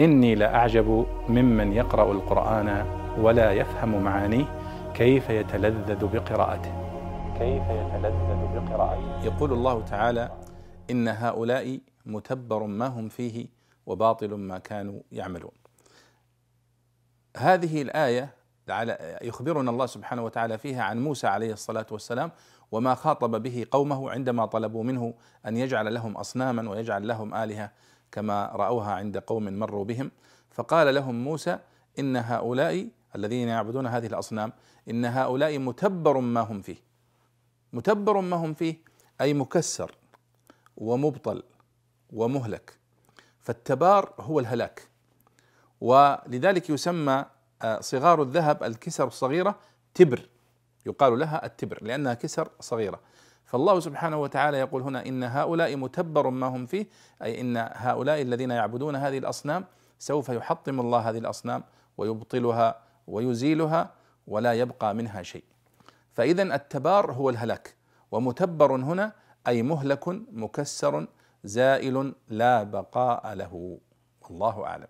إني لأعجب ممن يقرأ القرآن ولا يفهم معانيه كيف يتلذذ بقراءته. كيف يتلذذ بقراءته. يقول الله تعالى إن هؤلاء متبر ما هم فيه وباطل ما كانوا يعملون. هذه الآية يخبرنا الله سبحانه وتعالى فيها عن موسى عليه الصلاة والسلام وما خاطب به قومه عندما طلبوا منه أن يجعل لهم أصناما ويجعل لهم آلهة. كما رأوها عند قوم مروا بهم. فقال لهم موسى إن هؤلاء الذين يعبدون هذه الأصنام إن هؤلاء متبر ما هم فيه. متبر ما هم فيه أي مكسر ومبطل ومهلك. فالتبار هو الهلاك. ولذلك يسمى آه، صغار الذهب الكسر الصغيرة تبر. يقال لها التبر لأنها كسر صغيرة. فالله سبحانه وتعالى يقول هنا إن هؤلاء متبر ما هم فيه أي إن هؤلاء الذين يعبدون هذه الأصنام سوف يحطم الله هذه الأصنام ويبطلها ويزيلها ولا يبقى منها شيء. فإذا التبار هو الهلاك ومتبر هنا أي مهلك مكسر زائل لا بقاء له والله أعلم.